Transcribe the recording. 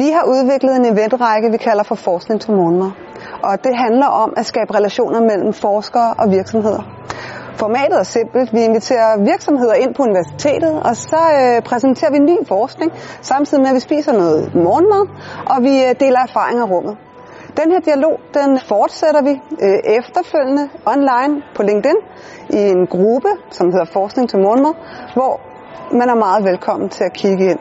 Vi har udviklet en eventrække, vi kalder for Forskning til morgenmad. Og det handler om at skabe relationer mellem forskere og virksomheder. Formatet er simpelt. Vi inviterer virksomheder ind på universitetet, og så øh, præsenterer vi ny forskning, samtidig med at vi spiser noget morgenmad, og vi øh, deler erfaringer rummet. Den her dialog, den fortsætter vi øh, efterfølgende online på LinkedIn i en gruppe, som hedder Forskning til morgenmad, hvor man er meget velkommen til at kigge ind.